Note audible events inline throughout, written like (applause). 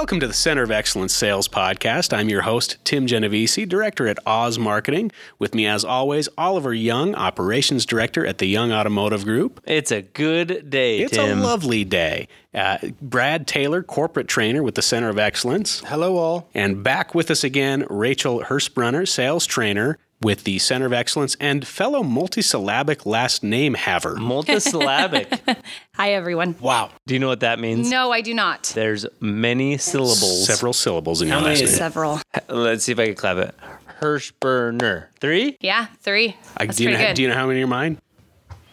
Welcome to the Center of Excellence Sales Podcast. I'm your host, Tim Genovese, Director at Oz Marketing. With me, as always, Oliver Young, Operations Director at the Young Automotive Group. It's a good day, It's Tim. a lovely day. Uh, Brad Taylor, Corporate Trainer with the Center of Excellence. Hello, all. And back with us again, Rachel Hirsbrunner, Sales Trainer with the Center of Excellence and fellow multisyllabic last name haver. Multisyllabic. (laughs) Hi, everyone. Wow. Do you know what that means? No, I do not. There's many syllables. Several syllables in your last name. Several. Let's see if I can clap it. Hirsbrunner. Three. Yeah, three. I- That's do, you pretty know, good. do you know how many are mine? mind?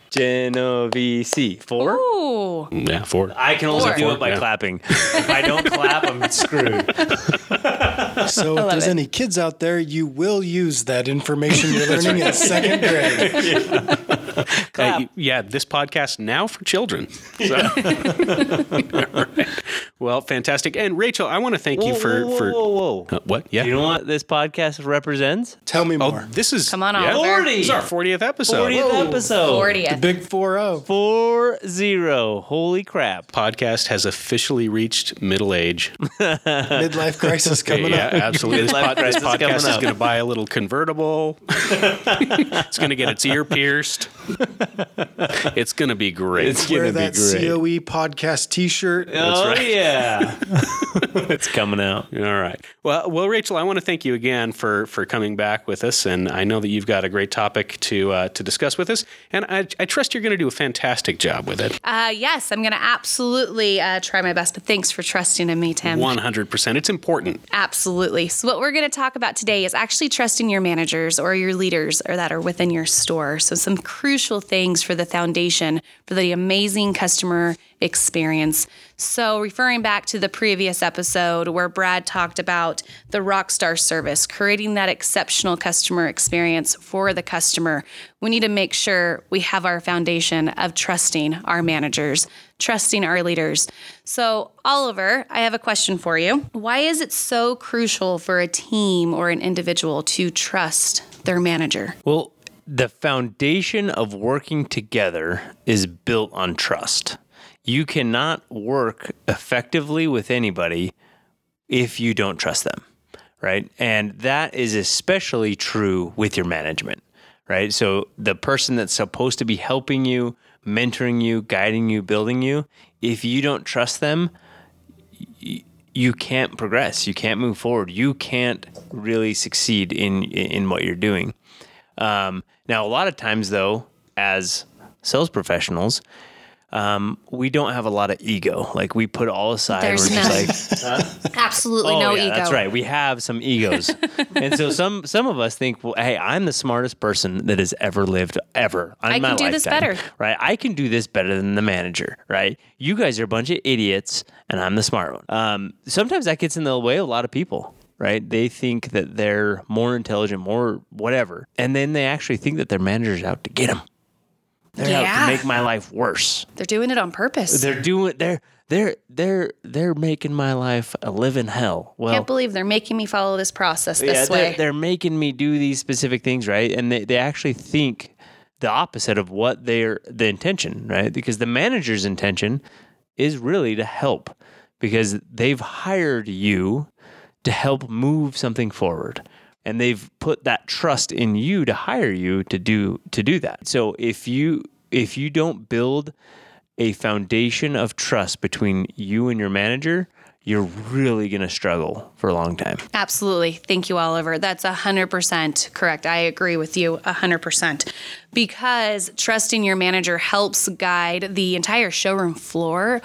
Genovese. Four. Ooh. Mm, yeah, four. I can only Four. do it by Yeah. clapping. If I don't clap, I'm (laughs) scred. (laughs) (laughs) So, if there's it. any kids out there, you will use that information you're (laughs) learning in second grade. (laughs) Uh, yeah, this podcast now for children. So- (laughs) All right. Well, fantastic. And Rachel, I want to thank you for whoa, for whoa, whoa, whoa. Uh, what? Yeah. Do you know what this podcast represents? Tell me oh, more. this is Come on, yeah, Oliver. This is our 40th episode. 40th episode. 40th. Big 4 0. Four zero. Holy crap. Podcast has officially reached middle age. (laughs) (laughs) Midlife crisis coming yeah, up. absolutely. This, pod, this podcast is going to buy a little convertible. it's going to get its ear pierced. (laughs) It's going to be great. It's Wear gonna be great. COE podcast t shirt. oh right. yeah. (laughs) it's coming out. All right. Well, well, Rachel, I want to thank you again for for coming back with us, and I know that you've got a great topic to uh, to discuss with us, and I, I trust you're going to do a fantastic job with it. Uh, yes, I'm going to absolutely uh, try my best. But thanks for trusting in me, Tim. One hundred percent. It's important. Absolutely. So, what we're going to talk about today is actually trusting your managers or your leaders or that are within your store. So, some crucial things for the foundation for the amazing customer experience. So, referring back to the previous episode where Brad talked about the Rockstar service, creating that exceptional customer experience for the customer, we need to make sure we have our foundation of trusting our managers, trusting our leaders. So, Oliver, I have a question for you. Why is it so crucial for a team or an individual to trust their manager? Well, the foundation of working together is built on trust. You cannot work effectively with anybody if you don't trust them, right? And that is especially true with your management, right? So the person that's supposed to be helping you, mentoring you, guiding you, building you, if you don't trust them, you can't progress. You can't move forward. You can't really succeed in in what you're doing. Um, now, a lot of times, though, as sales professionals, um, we don't have a lot of ego. Like we put all aside. There's just like, (laughs) Absolutely oh, no yeah, ego. That's right. We have some egos, (laughs) and so some some of us think, well, hey, I'm the smartest person that has ever lived ever. I can do this better. right? I can do this better than the manager, right? You guys are a bunch of idiots, and I'm the smart one. Um, sometimes that gets in the way of a lot of people. Right? They think that they're more intelligent, more whatever. And then they actually think that their manager's out to get them. They're out Yeah. to make my life worse. They're doing it on purpose. They're doing they're they're they're they're making my life a living hell. Well, Can't believe they're making me follow this process yeah, this they're, way. they're making me do these specific things, right? And they, they actually think the opposite of what they're the intention, right? Because the manager's intention is really to help because they've hired you to help move something forward. And they've put that trust in you to hire you to do to do that. So if you if you don't build a foundation of trust between you and your manager, you're really going to struggle for a long time. Absolutely. Thank you, Oliver. That's 100% correct. I agree with you 100%. Because trusting your manager helps guide the entire showroom floor,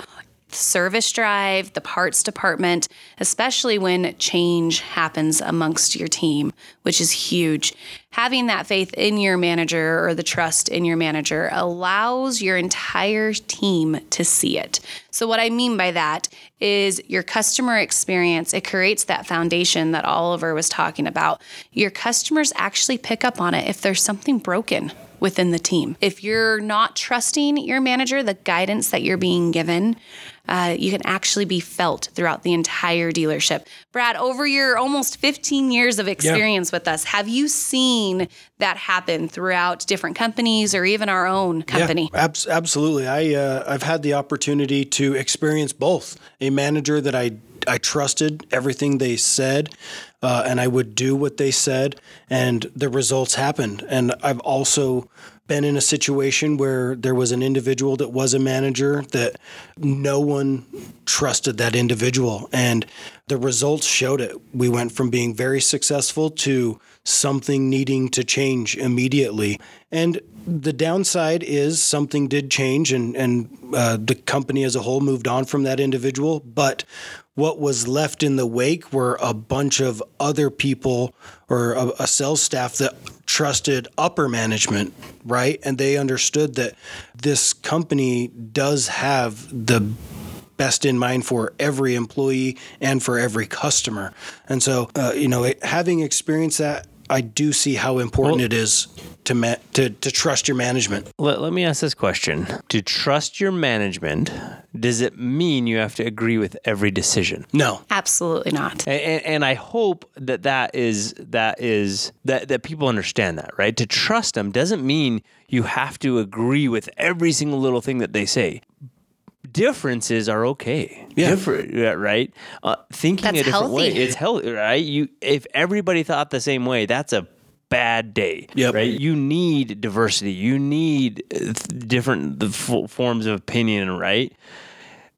service drive, the parts department, especially when change happens amongst your team, which is huge. Having that faith in your manager or the trust in your manager allows your entire team to see it. So, what I mean by that is your customer experience, it creates that foundation that Oliver was talking about. Your customers actually pick up on it if there's something broken within the team. If you're not trusting your manager, the guidance that you're being given, uh, you can actually be felt throughout the entire dealership. Brad, over your almost 15 years of experience with us, have you seen that happen throughout different companies or even our own company? Yeah, abs- absolutely. I uh, I've had the opportunity to experience both a manager that I I trusted everything they said, uh, and I would do what they said, and the results happened. And I've also been in a situation where there was an individual that was a manager that no one trusted that individual, and the results showed it. We went from being very successful to something needing to change immediately. And the downside is something did change, and and uh, the company as a whole moved on from that individual, but what was left in the wake were a bunch of other people or a, a, sales staff that trusted upper management, right? And they understood that this company does have the best in mind for every employee and for every customer. And so, uh, you know, it, having experienced that, I do see how important well, it is to, ma- to to trust your management. Let, let me ask this question: To trust your management, does it mean you have to agree with every decision? No, absolutely not. And, and, and I hope that that is that is that that people understand that, right? To trust them doesn't mean you have to agree with every single little thing that they say differences are okay. Yeah. Different, right? Uh, thinking that's a different healthy. way, it's healthy, right? You, if everybody thought the same way, that's a bad day, yep. right? You need diversity. You need uh, different the f- forms of opinion, right?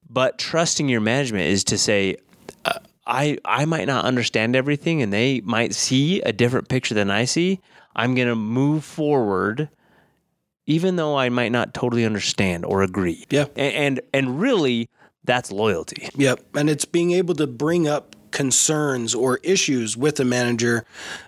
But trusting your management is to say, uh, I I might not understand everything, and they might see a different picture than I see. I'm going to move forward even though I might not totally understand or agree. Yeah. And, and and, really that's loyalty. Yep. And it's being able to bring up concerns or issues with a manager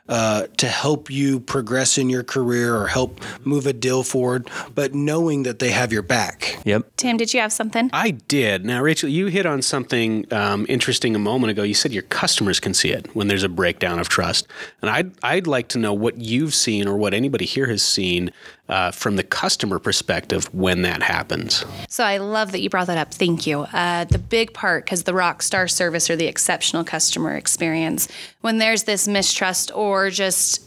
uh, to help you progress in your career or help move a deal forward, but knowing that they have your back. Yep. Tim, did you have something? I did. Now, Rachel, you hit on something um, interesting a moment ago. You said your customers can see it when there's a breakdown of trust, and I'd I'd like to know what you've seen or what anybody here has seen uh, from the customer perspective when that happens. So I love that you brought that up. Thank you. Uh, the big part, because the rock star service or the exceptional customer experience, when there's this mistrust or just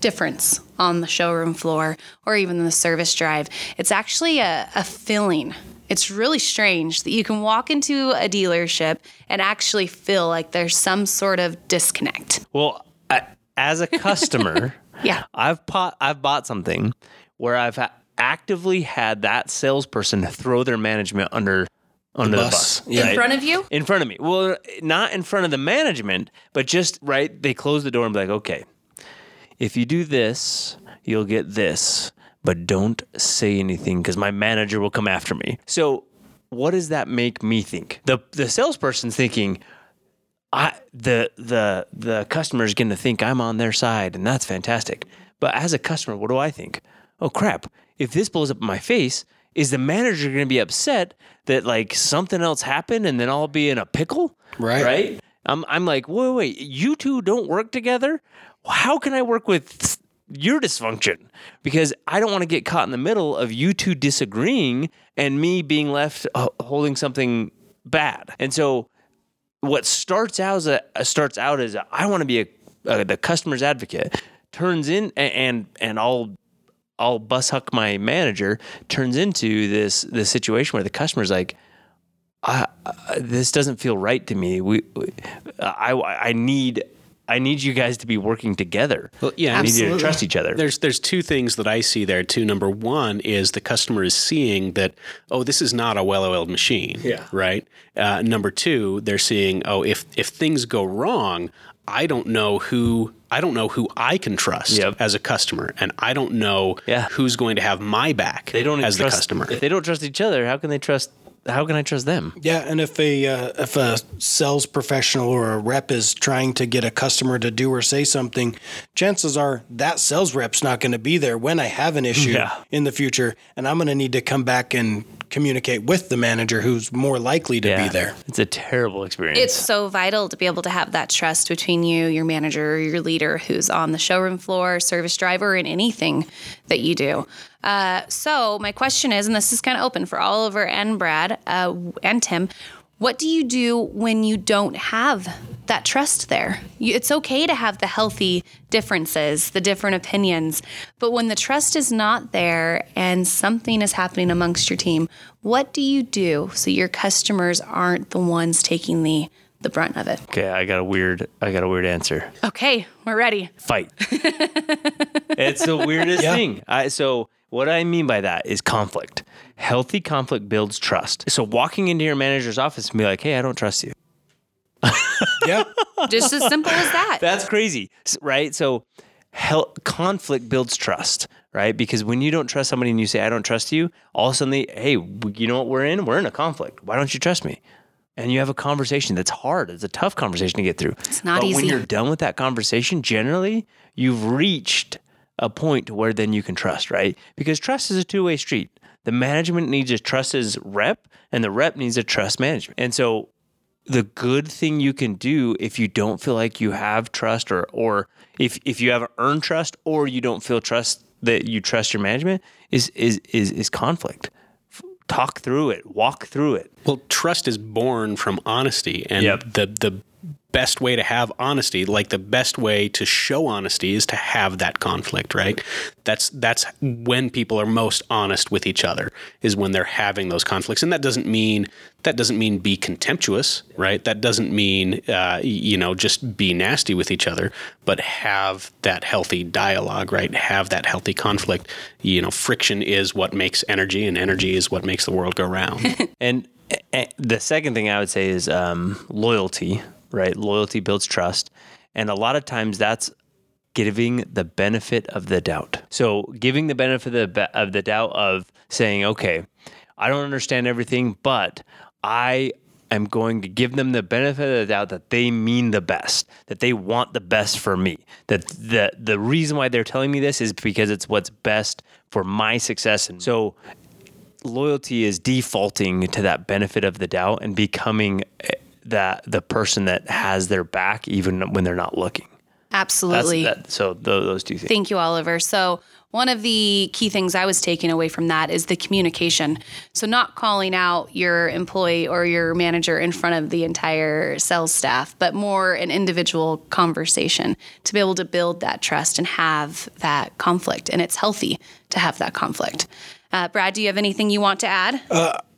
difference on the showroom floor or even the service drive, it's actually a, a feeling. It's really strange that you can walk into a dealership and actually feel like there's some sort of disconnect. Well, I, as a customer, (laughs) yeah, I've bought I've bought something where I've actively had that salesperson throw their management under under the bus, the bus in front of you. In front of me. Well, not in front of the management, but just right. They close the door and be like, "Okay, if you do this, you'll get this, but don't say anything because my manager will come after me." So, what does that make me think? The the salesperson's thinking. I, the the the customer is going to think I'm on their side, and that's fantastic. But as a customer, what do I think? oh crap, if this blows up in my face, is the manager going to be upset that like something else happened and then I'll be in a pickle? Right. Right. I'm, I'm like, wait, wait, you two don't work together? How can I work with your dysfunction? Because I don't want to get caught in the middle of you two disagreeing and me being left uh, holding something bad. And so what starts out as a, starts out as a, I want to be a, a, the customer's advocate turns in and, and and I'll I'll bus huck my manager turns into this this situation where the customer's like, I, I, this doesn't feel right to me. We, we, I, I need. I need you guys to be working together. Well, yeah, I need you to trust each other. There's there's two things that I see there too. Number one is the customer is seeing that oh this is not a well-oiled machine. Yeah. Right. Uh, number two, they're seeing oh if if things go wrong, I don't know who I don't know who I can trust yep. as a customer, and I don't know yeah. who's going to have my back. They don't as trust, the customer. If they don't trust each other, how can they trust? How can I trust them? Yeah, and if a uh, if a sales professional or a rep is trying to get a customer to do or say something, chances are that sales rep's not going to be there when I have an issue yeah. in the future, and I'm going to need to come back and communicate with the manager who's more likely to yeah, be there. It's a terrible experience. It's so vital to be able to have that trust between you, your manager, or your leader who's on the showroom floor, service driver, and anything that you do. Uh, so, my question is, and this is kind of open for Oliver and Brad uh, and Tim what do you do when you don't have that trust there? You, it's okay to have the healthy differences, the different opinions, but when the trust is not there and something is happening amongst your team, what do you do so your customers aren't the ones taking the the brunt of it. Okay, I got a weird I got a weird answer. Okay, we're ready. Fight. (laughs) it's the weirdest Yeah. thing. I, so what I mean by that is conflict. Healthy conflict builds trust. So walking into your manager's office and be like, "Hey, I don't trust you." (laughs) Yeah. Just as simple as that. That's crazy, right? So, hel- conflict builds trust, right? Because when you don't trust somebody and you say, "I don't trust you," all of a sudden they, "Hey, you know what? We're in. We're in a conflict. Why don't you trust me?" And you have a conversation that's hard. It's a tough conversation to get through. It's not but When you're done with that conversation, generally you've reached a point where then you can trust, right? Because trust is a two-way street. The management needs to trust his rep, and the rep needs to trust management. And so the good thing you can do if you don't feel like you have trust or or if if you haven't earned trust or you don't feel trust that you trust your management is is is is conflict. Talk through it, walk through it. Well, trust is born from honesty, and Yep. the the best way to have honesty, like the best way to show honesty, is to have that conflict. Right? That's that's when people are most honest with each other is when they're having those conflicts, and that doesn't mean that doesn't mean be contemptuous, right? That doesn't mean uh, you know just be nasty with each other, but have that healthy dialogue, right? Have that healthy conflict. You know, friction is what makes energy, and energy is what makes the world go round. (laughs) And eh, the second thing I would say is um, loyalty, right? Loyalty builds trust. And a lot of times that's giving the benefit of the doubt. So, giving the benefit of the, of the doubt of saying, okay, I don't understand everything, but I am going to give them the benefit of the doubt that they mean the best, that they want the best for me, that the, the reason why they're telling me this is because it's what's best for my success. And so, loyalty is defaulting to that benefit of the doubt and becoming that the person that has their back even when they're not looking. Absolutely. that. So tho- those two things. Thank you, Oliver. So, one of the key things I was taking away from that is the communication. So, not calling out your employee or your manager in front of the entire sales staff, but more an individual conversation to be able to build that trust and have that conflict. And it's healthy to have that conflict. Uh, Brad, do you have anything you want to add?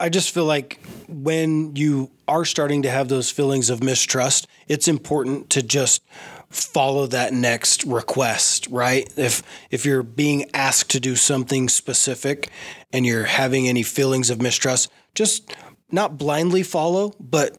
I just feel like when you are starting to have those feelings of mistrust, it's important to just follow that next request, right? If if you're being asked to do something specific and you're having any feelings of mistrust, just not blindly follow, but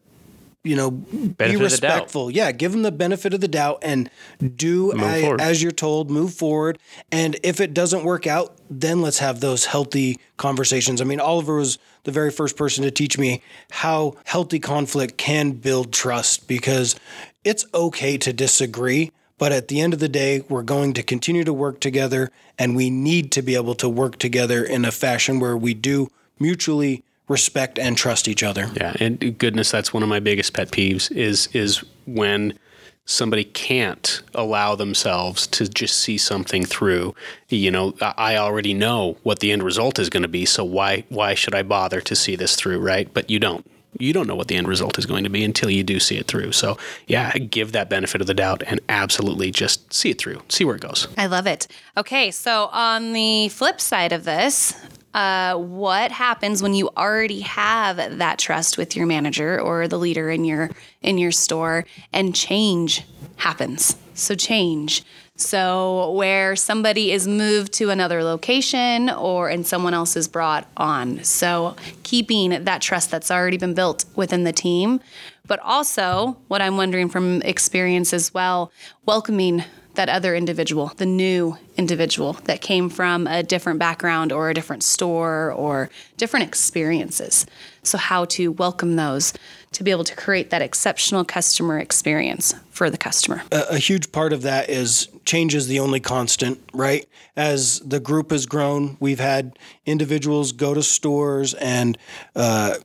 you know, Benefit be of the doubt. respectful. Yeah, give them the benefit of the doubt and do as you're told, move forward. And if it doesn't work out, then let's have those healthy conversations. I mean, Oliver was the very first person to teach me how healthy conflict can build trust because it's okay to disagree. But at the end of the day, we're going to continue to work together, and we need to be able to work together in a fashion where we do mutually respect and trust each other. Yeah, and goodness, that's one of my biggest pet peeves is is when somebody can't allow themselves to just see something through. You know, I I already know what the end result is going to be, so why why should I bother to see this through, right? But you don't. You don't know what the end result is going to be until you do see it through. So, yeah, give that benefit of the doubt and absolutely just see it through. See where it goes. I love it. Okay, so on the flip side of this, uh, what happens when you already have that trust with your manager or the leader in your in your store, and change happens? So change. So where somebody is moved to another location or and someone else is brought on. So keeping that trust that's already been built within the team, but also what I'm wondering from experience as well, welcoming that other individual, the new individual that came from a different background or a different store or different experiences. So, how to welcome those to be able to create that exceptional customer experience for the customer. a, a huge part of that is change is the only constant, right? As the group has grown, we've had individuals go to stores and uh,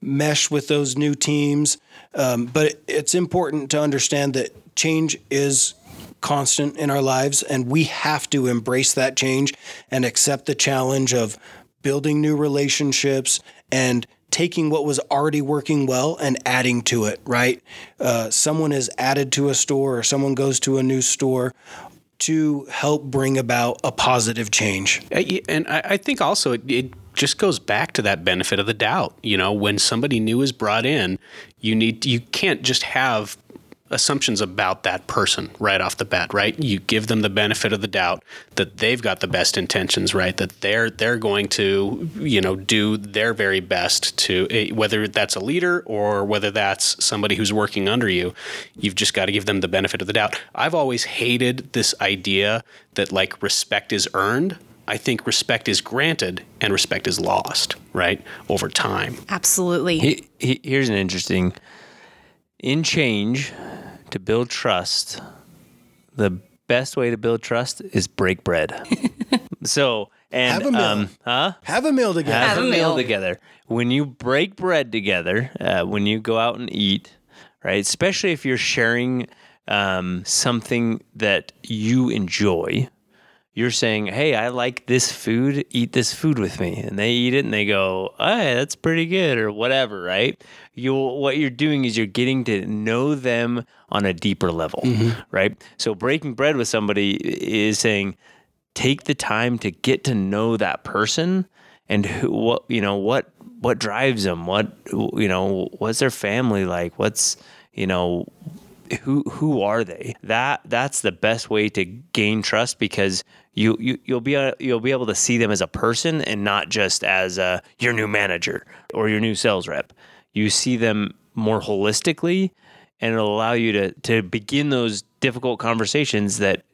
mesh with those new teams. Um, but it's important to understand that change is constant in our lives, and we have to embrace that change and accept the challenge of building new relationships and taking what was already working well and adding to it, right? Uh, someone is added to a store or someone goes to a new store to help bring about a positive change. And I, I think also it, it just goes back to that benefit of the doubt. You know, when somebody new is brought in, you need you can't just have assumptions about that person right off the bat, right? You give them the benefit of the doubt that they've got the best intentions, right? That they're they're going to, you know, do their very best to eh, whether that's a leader or whether that's somebody who's working under you, you've just got to give them the benefit of the doubt. I've always hated this idea that like respect is earned. I think respect is granted and respect is lost, right? Over time. Absolutely. He, he, here's an interesting in change to build trust. The best way to build trust is break bread. (laughs) so and Have a meal. um, huh? Have a meal together. Have, Have a a meal meal. together. When you break bread together, uh, when you go out and eat, right? Especially if you're sharing um, something that you enjoy, you're saying, "Hey, I like this food. Eat this food with me," and they eat it and they go, "Hey, that's pretty good," or whatever, right? You what you're doing is you're getting to know them on a deeper level, mm-hmm. right? So breaking bread with somebody is saying, take the time to get to know that person and who, what you know what what drives them what you know what's their family like what's you know who who are they that that's the best way to gain trust because you, you you'll be uh, you'll be able to see them as a person and not just as uh, your new manager or your new sales rep you see them more holistically and it'll allow you to to begin those difficult conversations that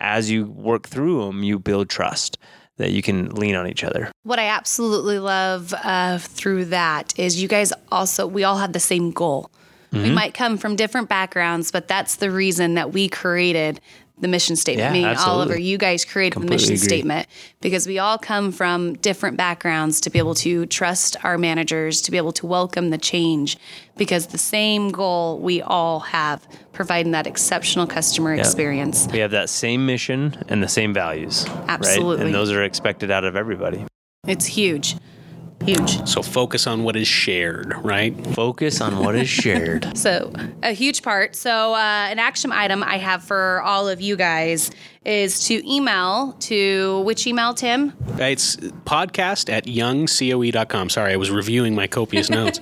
as you work through them, you build trust that you can lean on each other. What I absolutely love uh, through that is you guys also, we all have the same goal. Mm-hmm. We might come from different backgrounds, but that's the reason that we created the mission statement. Yeah, Meaning, absolutely. Oliver, you guys created Completely the mission agree. statement because we all come from different backgrounds to be able to trust our managers, to be able to welcome the change, because the same goal we all have, providing that exceptional customer experience. We have that same mission and the same values. Right? Absolutely. And those are expected out of everybody. It's huge. Huge. So focus on what is shared, right? Focus on what is shared. (laughs) So, a huge part. So, uh, an action item I have for all of you guys is to email to which email, Tim? It's podcast at youngcoe.com. Sorry, I was reviewing my copious (laughs) notes.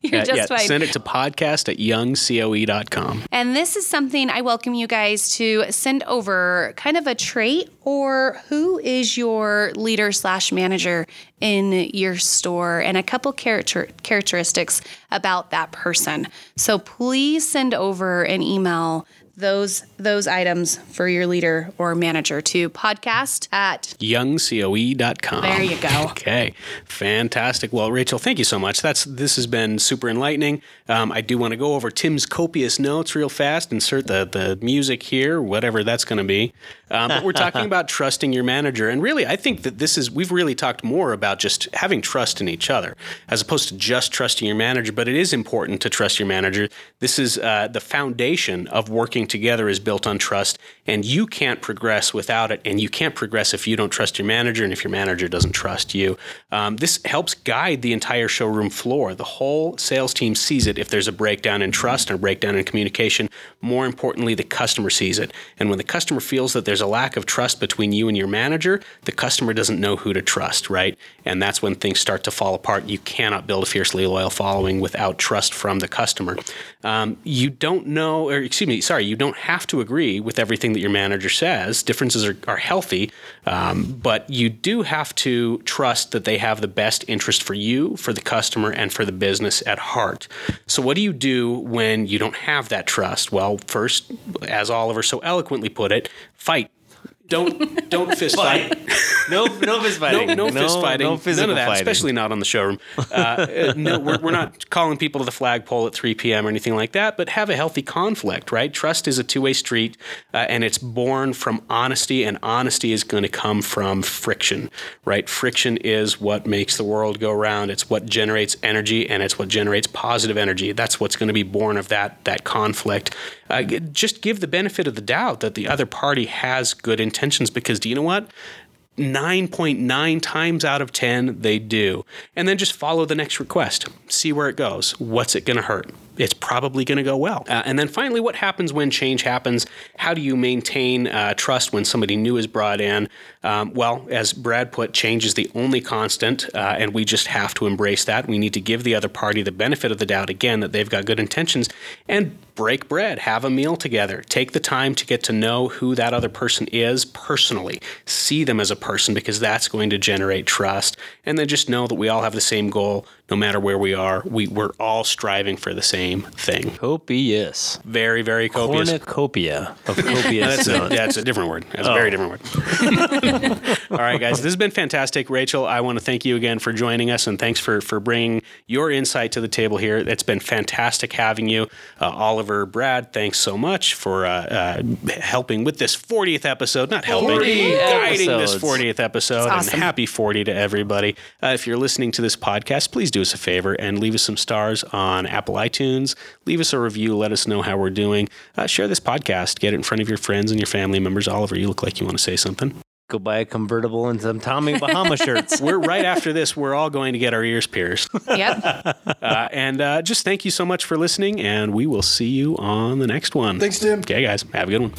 You're Uh, just yeah, fine. send it to podcast at youngcoe.com. And this is something I welcome you guys to send over kind of a trait or who is your leader slash manager in your store and a couple character characteristics about that person. So please send over an email those those items for your leader or manager to podcast at youngcoe.com. There you go. Okay, fantastic. Well, Rachel, thank you so much. That's this has been super enlightening. Um, I do want to go over Tim's copious notes real fast. Insert the the music here, whatever that's going to be. Um, but we're talking (laughs) about trusting your manager, and really, I think that this is we've really talked more about just having trust in each other as opposed to just trusting your manager. But it is important to trust your manager. This is uh, the foundation of working together is built on trust, and you can't progress without it, and you can't progress if you don't trust your manager, and if your manager doesn't trust you. Um, this helps guide the entire showroom floor. The whole sales team sees it if there's a breakdown in trust and a breakdown in communication. More importantly, the customer sees it, and when the customer feels that there's a lack of trust between you and your manager, the customer doesn't know who to trust, right? And that's when things start to fall apart. You cannot build a fiercely loyal following without trust from the customer. Um, you don't know, or excuse me, sorry, you don't have to agree with everything that your manager says. Differences are, are healthy, um, but you do have to trust that they have the best interest for you, for the customer, and for the business at heart. So, what do you do when you don't have that trust? Well, first, as Oliver so eloquently put it, fight. Don't don't (laughs) fist fight. (laughs) No, no fist No, fighting. no fist fighting. No physical None of that, fighting. especially not on the showroom. Uh, uh, no, we're, we're not calling people to the flagpole at 3 p.m. or anything like that, but have a healthy conflict, right? Trust is a two way street, uh, and it's born from honesty, and honesty is going to come from friction, right? Friction is what makes the world go round. It's what generates energy, and it's what generates positive energy. That's what's going to be born of that that conflict. Uh, just give the benefit of the doubt that the other party has good intentions, because do you know what? 9.9 times out of 10 they do and then just follow the next request see where it goes what's it going to hurt it's probably going to go well. Uh, and then finally, what happens when change happens? How do you maintain uh, trust when somebody new is brought in? Um, well, as Brad put, change is the only constant, uh, and we just have to embrace that. We need to give the other party the benefit of the doubt again that they've got good intentions and break bread, have a meal together, take the time to get to know who that other person is personally, see them as a person because that's going to generate trust, and then just know that we all have the same goal no matter where we are. We, we're all striving for the same thing. Copious. Very, very copious. Cornucopia of (laughs) copious That's a, it's a different word. That's a very different word. (laughs) All right, guys, this has been fantastic. Rachel, I want to thank you again for joining us and thanks for, for bringing your insight to the table here. It's been fantastic having you. Uh, Oliver, Brad, thanks so much for uh, uh, helping with this 40th episode. Not helping, 40 guiding this 40th episode. awesome. And happy 40 to everybody. Uh, if you're listening to this podcast, please do us a favor and leave us some stars on Apple iTunes. Leave us a review. Let us know how we're doing. Uh, share this podcast. Get it in front of your friends and your family members. Oliver, you look like you want to say something. Go buy a convertible and some Tommy Bahama shirts. (laughs) We're right after this. We're all going to get our ears pierced. Yep. (laughs) Uh, and uh, just thank you so much for listening, and we will see you on the next one. Thanks, Tim. Okay, guys, have a good one.